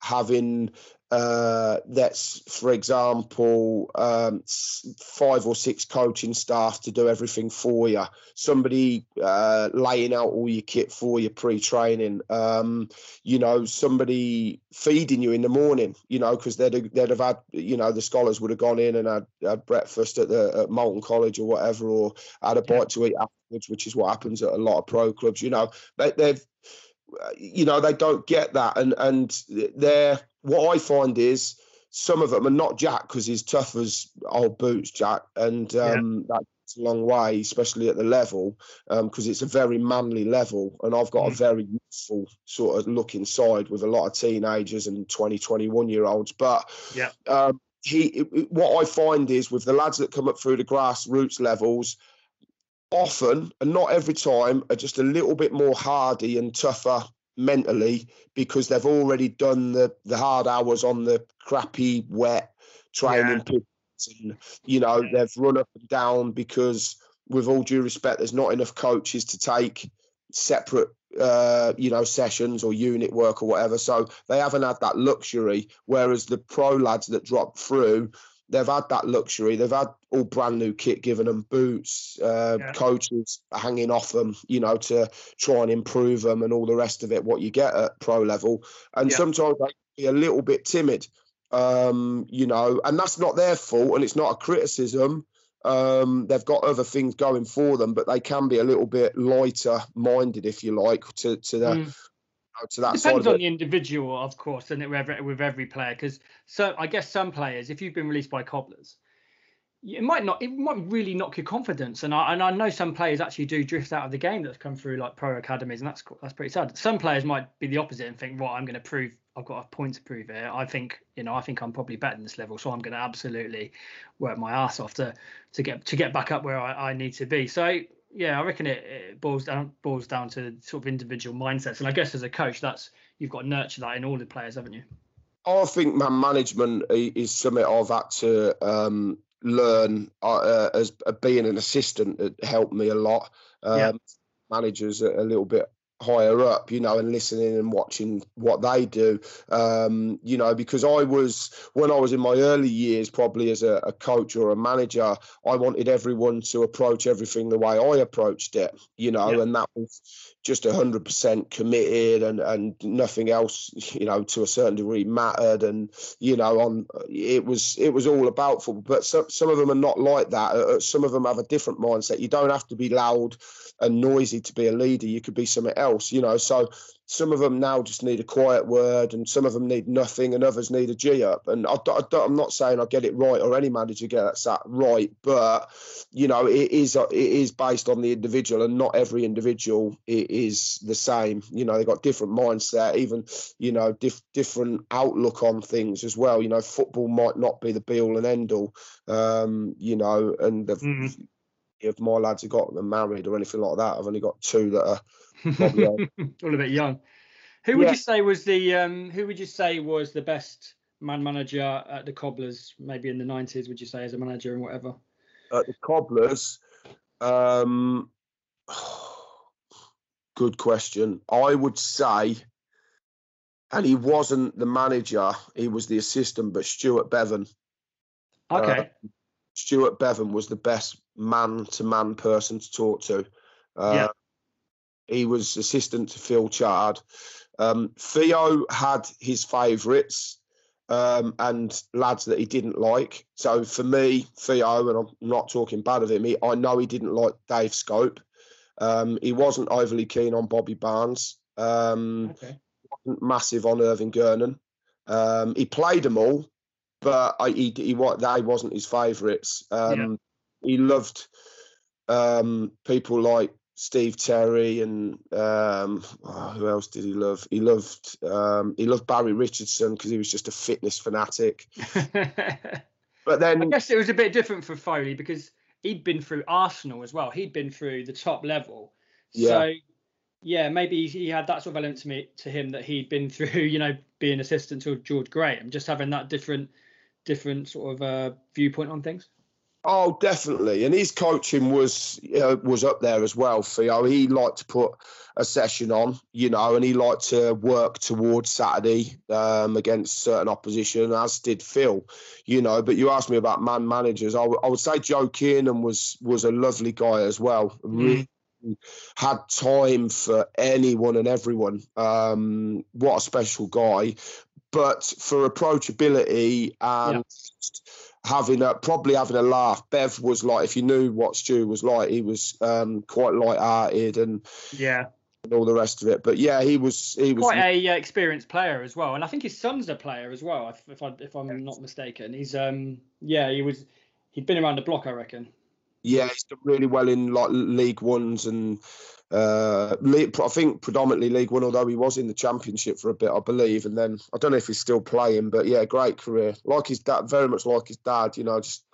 having uh, that's for example um, five or six coaching staff to do everything for you. Somebody uh, laying out all your kit for you pre-training. Um, you know somebody feeding you in the morning you know because they'd, they'd have had you know the scholars would have gone in and had, had breakfast at the at College or whatever or had a bite to eat afterwards which is what happens at a lot of pro clubs you know. They, they've you know they don't get that and and they're what i find is some of them are not jack because he's tough as old boots jack and Yeah. um that's a long way especially at the level because it's a very manly level and i've got Mhm. a very youthful sort of look inside with a lot of teenagers and 20 21 year olds but Yeah. um he it- what i find is with the lads that come up through the grassroots levels often and not every time are just a little bit more hardy and tougher mentally because they've already done the the hard hours on the crappy wet training pits and you know Yeah. they've run up and down because with all due respect there's not enough coaches to take separate uh you know sessions or unit work or whatever so they haven't had that luxury whereas the pro lads that drop through they've had that luxury. They've had all brand new kit given them, boots, uh, Yeah. coaches hanging off them, you know, to try and improve them and all the rest of it. What you get at pro level, and Yeah. sometimes they can be a little bit timid, um, you know, and that's not their fault, and it's not a criticism. Um, they've got other things going for them, but they can be a little bit lighter minded, if you like, to to the Mm. To that It depends on it. the individual, of course, and with every, with every player. Because so I guess some players, if you've been released by cobblers, it might not, it might really knock your confidence. And I and I know some players actually do drift out of the game that's come through like pro academies, and that's that's pretty sad. Some players might be the opposite and think, well, I'm going to prove I've got a point to prove here. I think you know I think I'm probably better than this level, so I'm going to absolutely work my ass off to to get to get back up where I, I need to be. So yeah, I reckon it, it boils down boils down to sort of individual mindsets, and I guess as a coach, that's you've got to nurture that in all the players, haven't you? I think man management is something I've had to um, learn uh, uh, as uh, being an assistant. It helped me a lot. Um, Yeah. Managers a little bit higher up, you know, and listening and watching what they do, um, you know, because I was when I was in my early years, probably as a, a coach or a manager, I wanted everyone to approach everything the way I approached it, you know, Yeah. and that was just hundred percent committed and and nothing else, you know, to a certain degree mattered, and you know, on it was it was all about football. But some some of them are not like that. Uh, Some of them have a different mindset. You don't have to be loud and noisy to be a leader. You could be something else, you know. So some of them now just need a quiet word, and some of them need nothing, and others need a G up. And I, am not saying I get it right or any manager gets that right, but you know, it is it is based on the individual, and not every individual is the same. You know, they've got different mindset, even you know, diff, different outlook on things as well. You know, football might not be the be all and end all. Um, you know, and the, Mhm. If my lads have got them married or anything like that, I've only got two that are all a bit young. Who would Yeah. you say was the um, who would you say was the best man manager at the Cobblers? Maybe in the nineties, would you say as a manager and whatever? at the cobblers. Um, good question. I would say, and he wasn't the manager; he was the assistant. But Stuart Beavon, Okay. Stuart Beavon was the best man-to-man person to talk to. Uh, Yeah. He was assistant to Phil Chard. Um, Theo had his favourites. um, and lads that he didn't like. So for me, Theo, and I'm not talking bad of him, he, I know he didn't like Dave Scope. Um, he wasn't overly keen on Bobby Barnes. Um, Okay. wasn't massive on Irvin Gernon. Um, he played them all, but I, he, he they wasn't his favourites. Um, He loved um, people like Steve Terry and um, oh, who else did he love? He loved um, he loved Barry Richardson because he was just a fitness fanatic. But then I guess it was a bit different for Foley because he'd been through Arsenal as well. He'd been through the top level. Yeah. So yeah, maybe he had that sort of element to me to him that he'd been through, you know, being assistant to George Graham, just having that different different sort of uh, viewpoint on things. Oh, definitely, and his coaching was uh, was up there as well. Theo, he liked to put a session on, you know, and he liked to work towards Saturday um, against certain opposition, as did Phil, you know. But you asked me about man managers. I, w- I would say Joe Kiernan was was a lovely guy as well. Really had time for anyone and everyone. Um, what a special guy! But for approachability and having a probably having a laugh. Bev was like, if you knew what Stu was like, he was um, quite light-hearted and, Yeah, and all the rest of it. But yeah, he was he was quite a uh, experienced player as well, and I think his son's a player as well, if, if I if I'm not mistaken. He's um yeah he was he'd been around the block, I reckon. yeah, he's done really well in like League Ones and uh, I think predominantly League One, although he was in the Championship for a bit, I believe. And then I don't know if he's still playing, but yeah, great career. Like his dad, very much like his dad. You know, just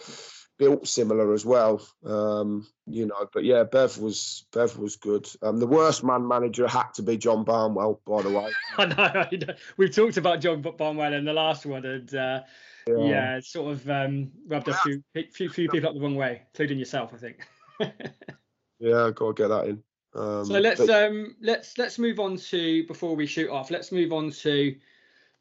built similar as well. Um, you know, but yeah, Bev was Bev was good. Um, the worst man manager had to be John Barnwell, by the way. I know, I know. We've talked about John Barnwell in the last one, and uh, yeah, it's sort of um, rubbed a few, few few people up the wrong way, including yourself, I think. yeah, got to get that in. Um, so let's but- um let's let's move on to before we shoot off. Let's move on to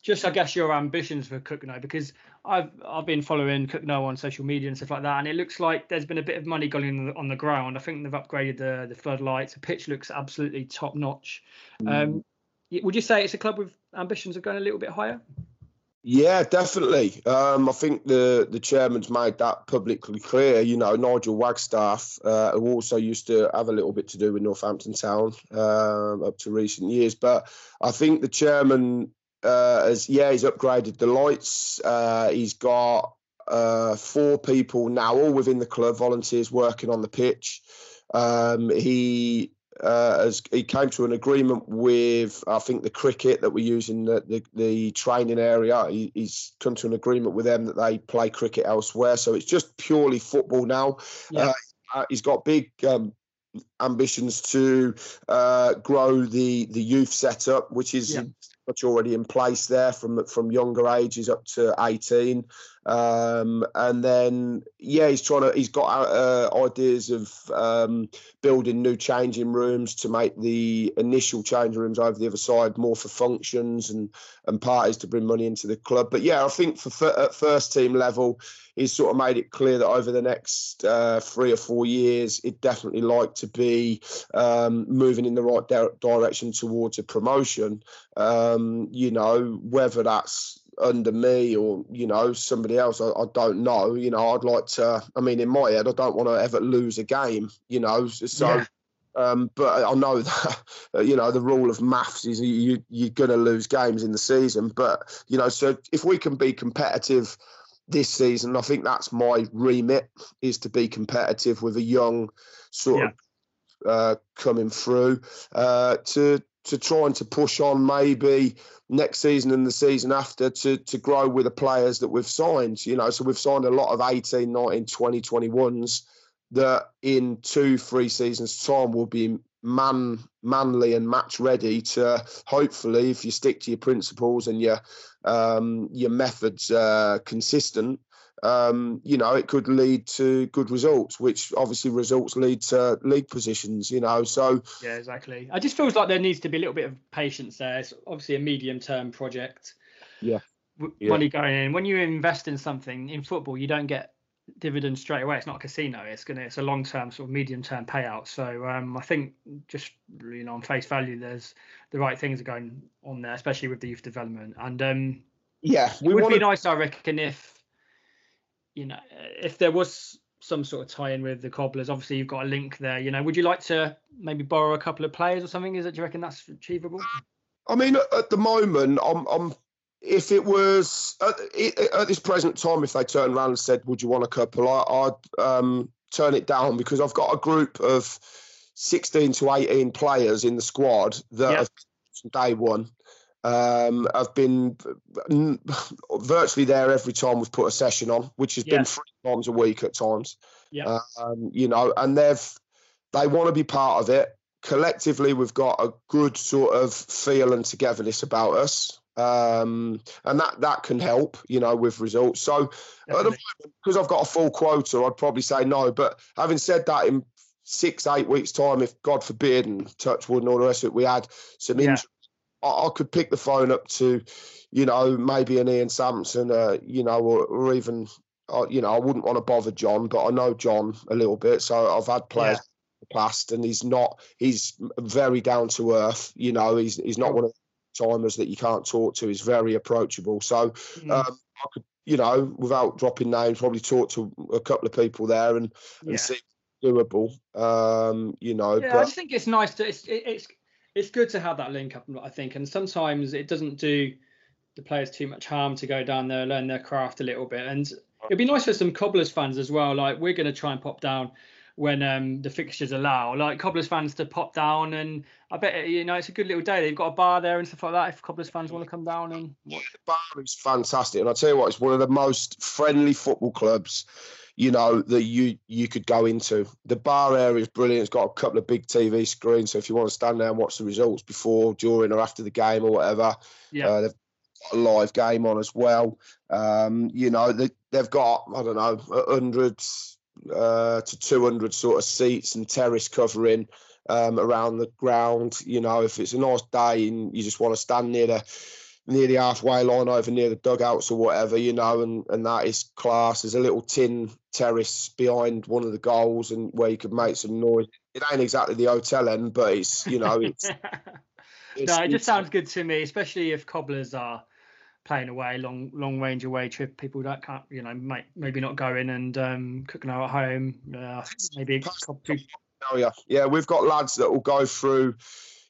just I guess your ambitions for Cogenhoe because I've I've been following Cogenhoe on social media and stuff like that, and it looks like there's been a bit of money going on the, on the ground. I think they've upgraded the the floodlights. The pitch looks absolutely top notch. Um, would you say it's a club with ambitions of going a little bit higher? Yeah, definitely. Um, I think the the chairman's made that publicly clear. You know, Nigel Wagstaff, uh, who also used to have a little bit to do with Northampton Town um, up to recent years, but I think the chairman uh, has yeah he's upgraded the lights. Uh, he's got uh, four people now, all within the club, volunteers working on the pitch. Um, he uh, as he came to an agreement with, I think, the cricket that we use in the, the, the training area. He, he's come to an agreement with them that they play cricket elsewhere. So it's just purely football now. Yeah. Uh, uh, he's got big um, ambitions to uh, grow the the youth setup, which is Yeah. much already in place there from from younger ages up to 18 um, and then yeah he's trying to he's got uh, ideas of um, building new changing rooms to make the initial changing rooms over the other side more for functions and and parties to bring money into the club. But yeah i think for first team level he's sort of made it clear that over the next uh, three or four years he'd definitely like to be um, moving in the right di- direction towards a promotion. Um, you know whether that's under me or you know somebody else I, I don't know you know i'd like to i mean in my head i don't want to ever lose a game you know so Yeah. um, but I know that you know the rule of maths is you you're going to lose games in the season. But you know, so if we can be competitive this season, I think that's my remit is to be competitive with a young sort of uh, coming through uh, to to trying to push on maybe next season and the season after to to grow with the players that we've signed. You know, so we've signed a lot of 18, 19, 20, 21s that in two, three seasons' time will be man manly and match ready to hopefully, if you stick to your principles and your um, your methods uh, consistent, um, you know, it could lead to good results, which obviously results lead to league positions, you know. So Yeah, exactly. I just feels like there needs to be a little bit of patience there. It's obviously a medium term project. Yeah. W- Yeah. Money going in. When you invest in something in football, you don't get dividends straight away. It's not a casino. It's gonna. It's a long term sort of medium term payout. So um, I think just you know on face value, there's the right things are going on there, especially with the youth development. And um, yeah, we it would wanna... be nice, I reckon, if you know, if there was some sort of tie-in with the Cobblers. Obviously, you've got a link there. You know, would you like to maybe borrow a couple of players or something? Is it? Do you reckon that's achievable? I mean, at the moment, I'm, I'm if it was at, at, this present time, if they turned around and said, "Would you want a couple?" I, would um, turn it down because I've got a group of 16 to 18 players in the squad that yeah. have day one um, have been virtually there every time we've put a session on, which has yeah. been three times a week at times. Yeah. Um, you know, and they've they want to be part of it. Collectively, we've got a good sort of feel and togetherness about us. Um, and that that can help, you know, with results. So because I've got a full quota, I'd probably say no. But having said that, in six, eight weeks' time, if God forbid, and touch wood and all the rest of it, we had some yeah. injuries I, I, could pick the phone up to, you know, maybe an Ian Sampson, uh, you know, or, or even, uh, you know, I wouldn't want to bother John, but I know John a little bit, so I've had players. Yeah. Past and he's not. He's very down to earth. You know, he's he's not one of timers that you can't talk to. is very approachable. So mm. um, I could, you know, without dropping names, probably talk to a couple of people there and, and yeah. see doable. Um, you know, yeah, but... I just think it's nice to it's it's it's good to have that link up, I think. And sometimes it doesn't do the players too much harm to go down there, learn their craft a little bit. And it'd be nice for some Cobblers fans as well. Like we're going to try and pop down when um, the fixtures allow. Like Cobblers fans to pop down, and I bet you know it's a good little day. They've got a bar there and stuff like that. If Cobblers fans want to come down and the bar is fantastic, and I tell you what, it's one of the most friendly football clubs you know that you you could go into. The bar area is brilliant. It's got a couple of big TV screens, so if you want to stand there and watch the results before, during, or after the game or whatever, yeah. Uh, they've got a live game on as well. Um, you know they, they've got I don't know hundreds uh, to two hundred sort of seats and terrace covering. Um, around the ground, you know, if it's a nice day and you just want to stand near the near the halfway line over near the dugouts or whatever, you know, and, and that is class. There's a little tin terrace behind one of the goals and where you could make some noise. It ain't exactly the hotel end, but it's, you know, it's. it's no, it just sounds good to me, especially if cobblers are playing away, long long range away trip. People that can't, you know, might maybe not going and um, cooking out at home. Uh, maybe. Oh yeah, yeah. We've got lads that will go through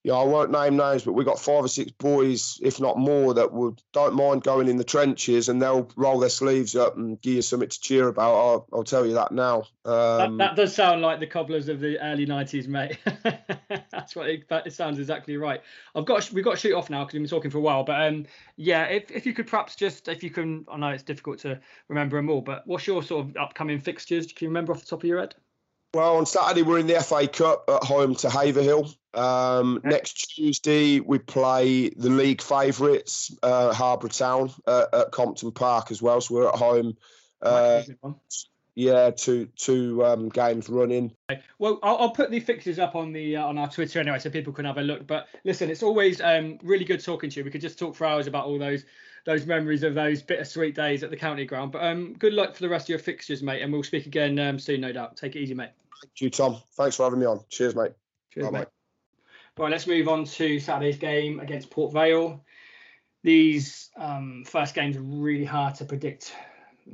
yeah, I won't name names, but we got five or six boys, if not more, that would don't mind going in the trenches and they'll roll their sleeves up and give you something to cheer about. I'll, I'll tell you that now. Um, that, that, does sound like the cobblers of the early '90s, mate. That's what it, it, sounds exactly right. I've got we've got to shoot off now because we've been talking for a while. But um, yeah, if if you could perhaps just if you can, I know it's difficult to remember them all, but what's your sort of upcoming fixtures? Can you remember off the top of your head? Well, on Saturday we're in the FA Cup at home to Haverhill. Um. Next Tuesday we play the league favourites, uh, Harborough Town, uh, at Compton Park as well. So we're at home. Uh, yeah, two two um, games running. Okay. Well, I'll, I'll, put the fixtures up on the uh, on our Twitter anyway, so people can have a look. But listen, it's always um, really good talking to you. We could just talk for hours about all those those memories of those bittersweet days at the county ground. But um, good luck for the rest of your fixtures, mate, and we'll speak again um, soon, no doubt. Take it easy, mate. Thank you, Tom. Thanks for having me on. Cheers, mate. Cheers, Bye, mate. mate. Right, let's move on to Saturday's game against Port Vale. These um, first games are really hard to predict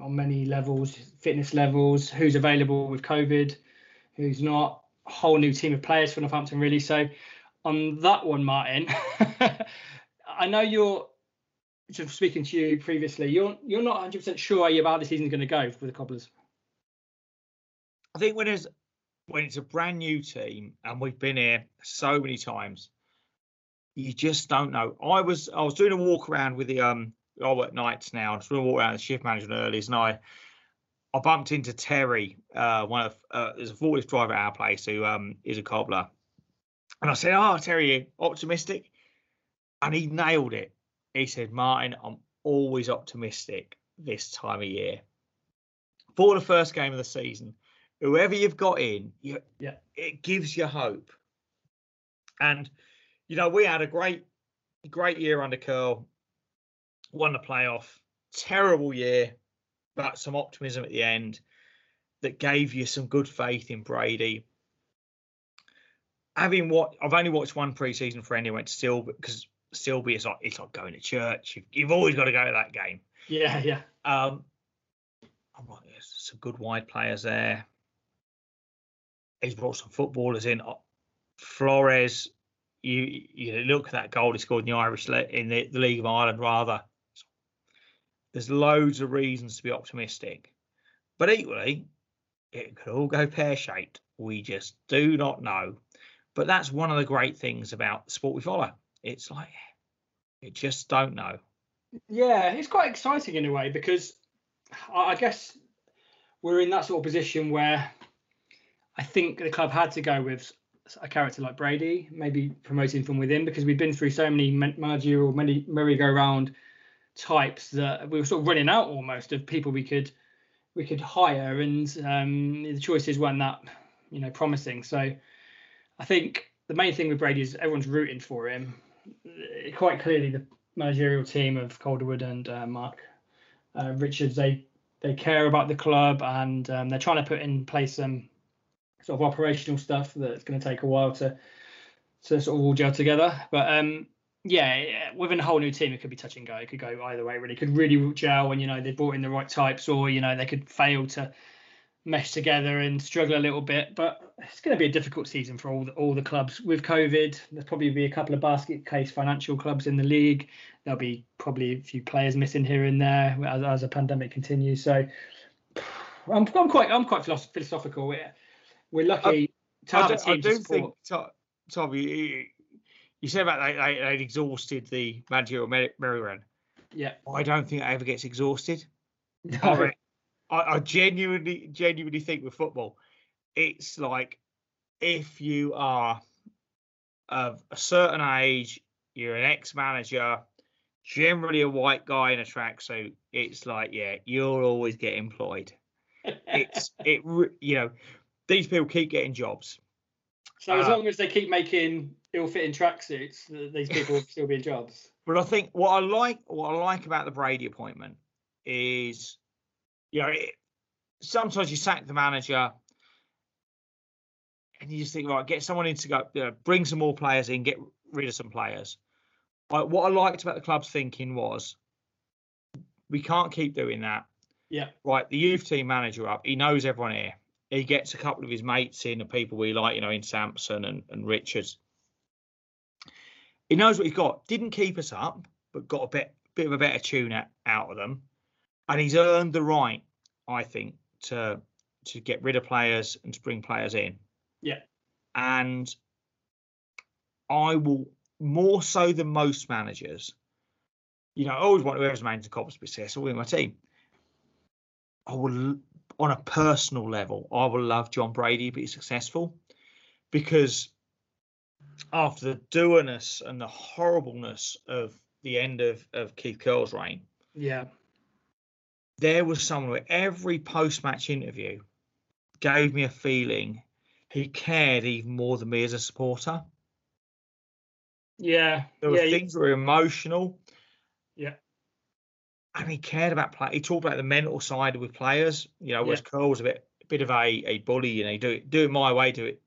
on many levels, fitness levels, who's available with COVID, who's not. A whole new team of players for Northampton, really. So, on that one, Martin, I know you're just speaking to you previously. You're you're not 100 percent sure about the season's going to go for the Cobblers. I think when it's when it's a brand new team and we've been here so many times, you just don't know. I was I was doing a walk around with the um I work nights now. I was doing a walk around the shift management early, and I I bumped into Terry, uh, one of uh, there's a forklift driver at our place who um is a cobbler, and I said, "Oh, Terry, optimistic," and he nailed it. He said, "Martin, I'm always optimistic this time of year." For the first game of the season, whoever you've got in, you, yeah, it gives you hope. And you know, we had a great, great year under Curle, won the playoff, terrible year, but some optimism at the end that gave you some good faith in Brady. Having what I've only watched one preseason for anyone still because still be it's like it's like going to church. You've, you've always got to go to that game. Yeah, yeah. Um, I'm like, there's some good wide players there. He's brought some footballers in. Uh, Flores, you you look at that goal he scored in the Irish in the, the League of Ireland. Rather, there's loads of reasons to be optimistic, but equally, it could all go pear shaped. We just do not know. But that's one of the great things about the sport we follow. It's like you just don't know. Yeah, it's quite exciting in a way because I guess we're in that sort of position where I think the club had to go with a character like Brady, maybe promoting from within, because we've been through so many managerial, many merry-go-round types that we were sort of running out almost of people we could we could hire, and um, the choices weren't that you know promising. So I think the main thing with Brady is everyone's rooting for him. Quite clearly, the managerial team of Calderwood and uh, Marc uh, Richards they they care about the club and um, they're trying to put in place some sort of operational stuff that's going to take a while to to sort of all gel together. But um, yeah, within a whole new team, it could be touch and go. It could go either way. Really, it could really gel when you know they brought in the right types, or you know they could fail to mesh together and struggle a little bit. But it's going to be a difficult season for all the, all the clubs with COVID. There's probably be a couple of basket case financial clubs in the league. There'll be probably a few players missing here and there as, as a pandemic continues. So I'm, I'm quite I'm quite philosophical. We're, we're lucky I, to have I, a team I do think Tom, you, you said about they, they would exhausted the managerial merry-go-round. Yeah, I don't think it ever gets exhausted. No. I, I genuinely, genuinely think with football, it's like if you are of a certain age, you're an ex-manager, generally a white guy in a tracksuit. It's like, yeah, you'll always get employed. It's it, you know, these people keep getting jobs. So as uh, long as they keep making ill-fitting tracksuits, these people will still be in jobs. But I think what I like, what I like about the Brady appointment is you know, it, sometimes you sack the manager and you just think, right, get someone in to go, you know, bring some more players in, get rid of some players. But what I liked about the club's thinking was we can't keep doing that. Yeah. Right. The youth team manager up, he knows everyone here. He gets a couple of his mates in, the people we like, you know, Ian Sampson and, and Richards. He knows what he's got. Didn't keep us up, but got a bit bit of a better tune out of them and he's earned the right, I think, to to get rid of players and to bring players in. Yeah. And I will more so than most managers. You know, I always want whoever's managing the Cops to be successful in my team. I will, on a personal level, I will love Jon Brady to be successful because after the dourness and the horribleness of the end of, of Keith Curle's reign, yeah, there was someone where every post match interview gave me a feeling he cared even more than me as a supporter. Yeah. There were yeah, things that were emotional. Yeah. And he cared about play. He talked about the mental side with players. You know, whereas yeah. Curle was a bit a bit of a, a bully, you know, do it do it my way, do it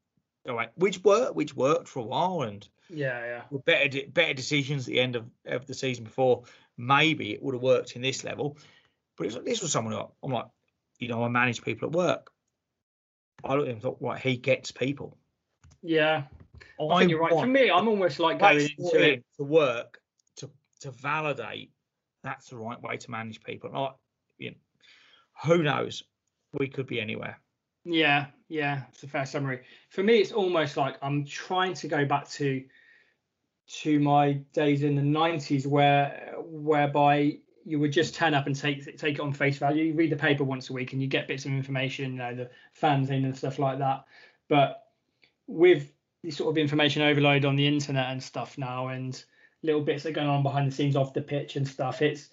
all right. Which worked which worked for a while and yeah, yeah. With better better decisions at the end of, of the season before, maybe it would have worked in this level. But like, this was someone who I'm like, you know, I manage people at work. I looked at him and thought, right, he gets people. Yeah. I, I think you're right. For me, I'm almost like going into it to work to to validate that's the right way to manage people. Not, you know, who knows? We could be anywhere. Yeah, yeah, it's a fair summary. For me, it's almost like I'm trying to go back to to my days in the 90s where whereby you would just turn up and take take it on face value. You read the paper once a week and you get bits of information, you know, the fans in and stuff like that. But with the sort of information overload on the internet and stuff now, and little bits that are going on behind the scenes off the pitch and stuff, it's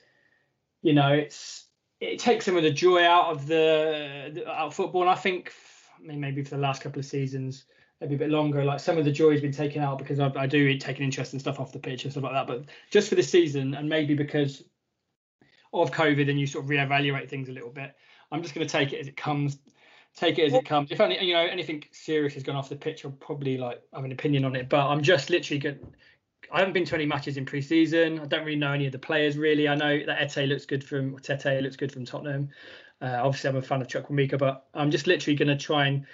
you know, it's it takes some of the joy out of the, out of football. And I think I mean, maybe for the last couple of seasons, maybe a bit longer. Like some of the joy has been taken out because I, I do take an interest in stuff off the pitch and stuff like that. But just for the season, and maybe because of COVID and you sort of reevaluate things a little bit. I'm just going to take it as it comes. Take it as it comes. If any, you know, anything serious has gone off the pitch, I'll probably like have an opinion on it. But I'm just literally going. I haven't been to any matches in pre-season. I don't really know any of the players really. I know that Ete looks good from Tete looks good from Tottenham. Uh, obviously, I'm a fan of Chukwuemeka, but I'm just literally going to try and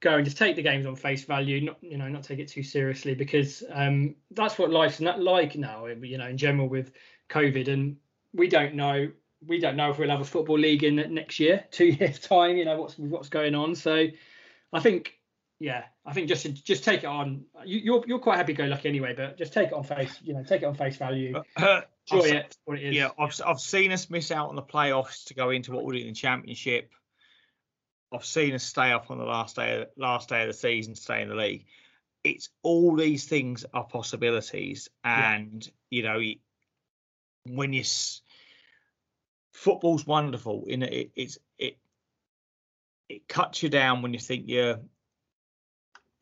go and just take the games on face value, not you know, not take it too seriously because um, that's what life's not like now. You know, in general with COVID, and we don't know we don't know if we'll have a football league in next year, two years time. You know what's what's going on. So I think yeah, I think just just take it on. You, are you're, you're quite happy go lucky anyway, but just take it on face. You know, take it on face value. Uh, Enjoy it. What it is. Yeah, I've I've seen us miss out on the playoffs to go into what we're doing in the championship. I've seen us stay up on the last day of, last day of the season, stay in the league. It's all these things are possibilities, and yeah. you know, when you football's wonderful in it, it's it it cuts you down when you think you're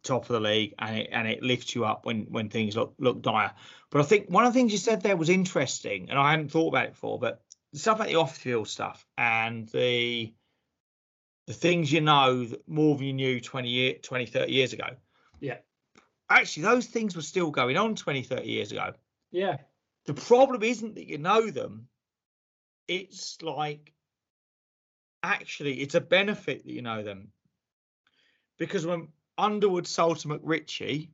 top of the league and it and it lifts you up when when things look look dire. But I think one of the things you said there was interesting, and I hadn't thought about it before, but stuff like the off field stuff and the the things you know more than you knew 20 year, 20 30 years ago. Yeah. Actually those things were still going on 20 30 years ago. Yeah. The problem isn't that you know them. It's like actually it's a benefit that you know them. Because when Underwood sold to McRitchie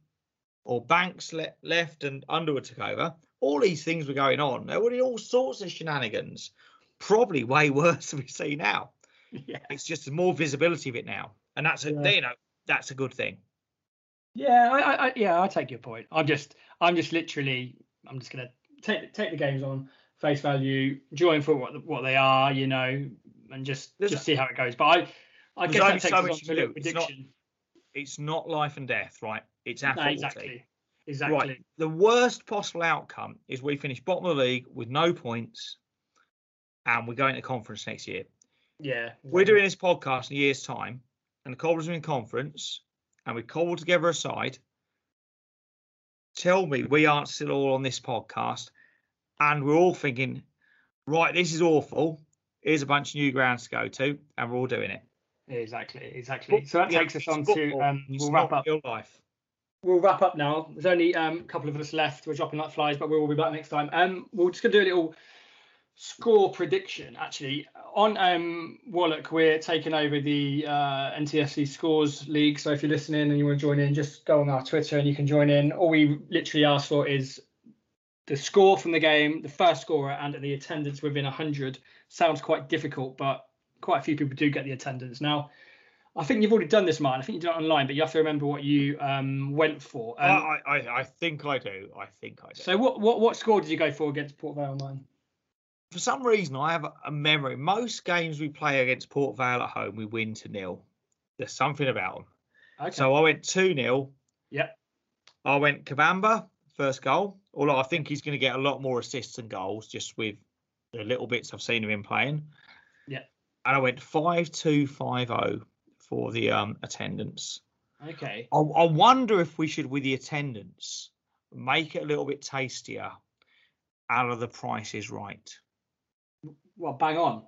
or Banks le- left and Underwood took over, all these things were going on. There were all sorts of shenanigans, probably way worse than we see now. Yeah. It's just more visibility of it now, and that's a yeah. you know that's a good thing. Yeah, I, I, yeah, I take your point. I'm just I'm just literally I'm just gonna take take the games on face value, join for what what they are, you know, and just There's just a, see how it goes. But I I guess that takes so on to prediction. It's not, it's not life and death, right? It's no, exactly. Exactly. Right. The worst possible outcome is we finish bottom of the league with no points, and we're going to conference next year. Yeah. We're doing this podcast in a year's time, and the Cobblers are in conference, and we cobble together a side. Tell me we aren't still all on this podcast and we're all thinking, right, this is awful. Here's a bunch of new grounds to go to, and we're all doing it. Exactly, exactly. So that takes us on to um, we'll wrap up. Real life. We'll wrap up now. There's only um, a couple of us left. We're dropping like flies, but we'll be back next time. Um, we're just gonna do a little score prediction. Actually, on um, Wallach, we're taking over the uh, NTFC Scores League. So if you're listening and you want to join in, just go on our Twitter and you can join in. All we literally ask for is the score from the game, the first scorer, and the attendance within 100 sounds quite difficult, but quite a few people do get the attendance. Now, I think you've already done this, Martin. I think you did it online, but you have to remember what you um, went for. Um, I, I, I think I do. I think I do. So, what, what, what score did you go for against Port Vale online? For some reason, I have a memory. Most games we play against Port Vale at home, we win to nil. There's something about them. Okay. So I went 2 0. Yep. I went Kabamba, first goal. Although I think he's going to get a lot more assists and goals just with the little bits I've seen of him playing. And I went five two five zero oh for the um attendance. Okay. I, I wonder if we should, with the attendance, make it a little bit tastier out of the prices right. Well, bang on.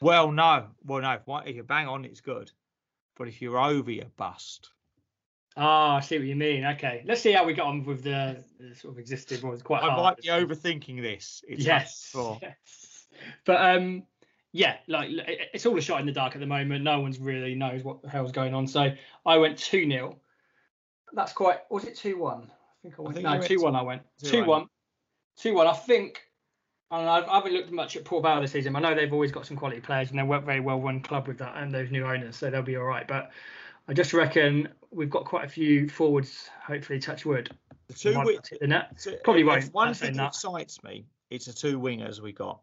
Well, no. Well, no. If you bang on, it's good. But if you're over, you bust. Ah, I see what you mean. Okay, let's see how we got on with the, the sort of existing ones. Quite I hard. might be overthinking this. It's yes, yes. But um, yeah, like it's all a shot in the dark at the moment. No one's really knows what the hell's going on. So I went two 0 That's quite. Was it two one? I think I went. I think no, two one. I went two one. Two one. I think. And I haven't looked much at Port Vale this season. I know they've always got some quality players and they're a very well run club with that and those new owners, so they'll be all right. But I just reckon we've got quite a few forwards. Hopefully, touch wood. The two wi- the net. So Probably won't. One thing that excites me, it's the two wingers we got.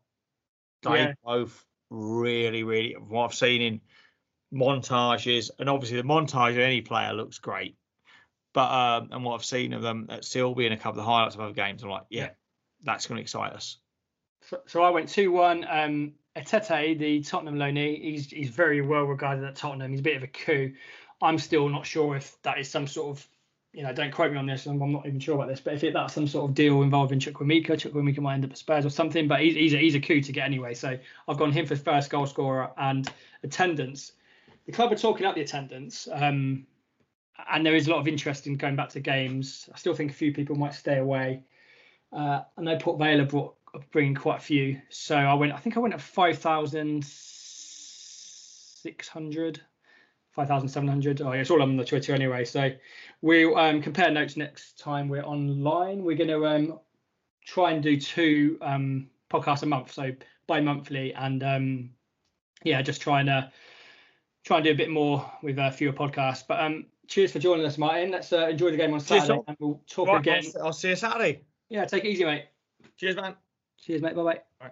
They yeah. both really, really. What I've seen in montages, and obviously the montage of any player looks great. But um, and what I've seen of them at Silby and a couple of the highlights of other games, I'm like, yeah, yeah. that's going to excite us. So, so I went two one. Um, Etete, the Tottenham loanee, he's he's very well regarded at Tottenham. He's a bit of a coup. I'm still not sure if that is some sort of, you know, don't quote me on this. I'm, I'm not even sure about this, but if it, that's some sort of deal involving Chukwuemeka, Chukwuemeka might end up at Spurs or something. But he's he's a, he's a coup to get anyway. So I've gone him for first goal scorer and attendance. The club are talking up the attendance, um, and there is a lot of interest in going back to games. I still think a few people might stay away. Uh, I know Port Vale brought bringing quite a few, so I went. I think I went at five thousand six hundred. 5,700. Oh, yeah, it's all on the Twitter anyway. So we'll um, compare notes next time we're online. We're going to um, try and do two um, podcasts a month, so bi-monthly, and um, yeah, just trying to try and do a bit more with uh, fewer podcasts. But um, cheers for joining us, Martin. Let's uh, enjoy the game on Saturday, cheers, and we'll talk right, again. I'll, I'll see you Saturday. Yeah, take it easy, mate. Cheers, man. Cheers, mate. Bye bye.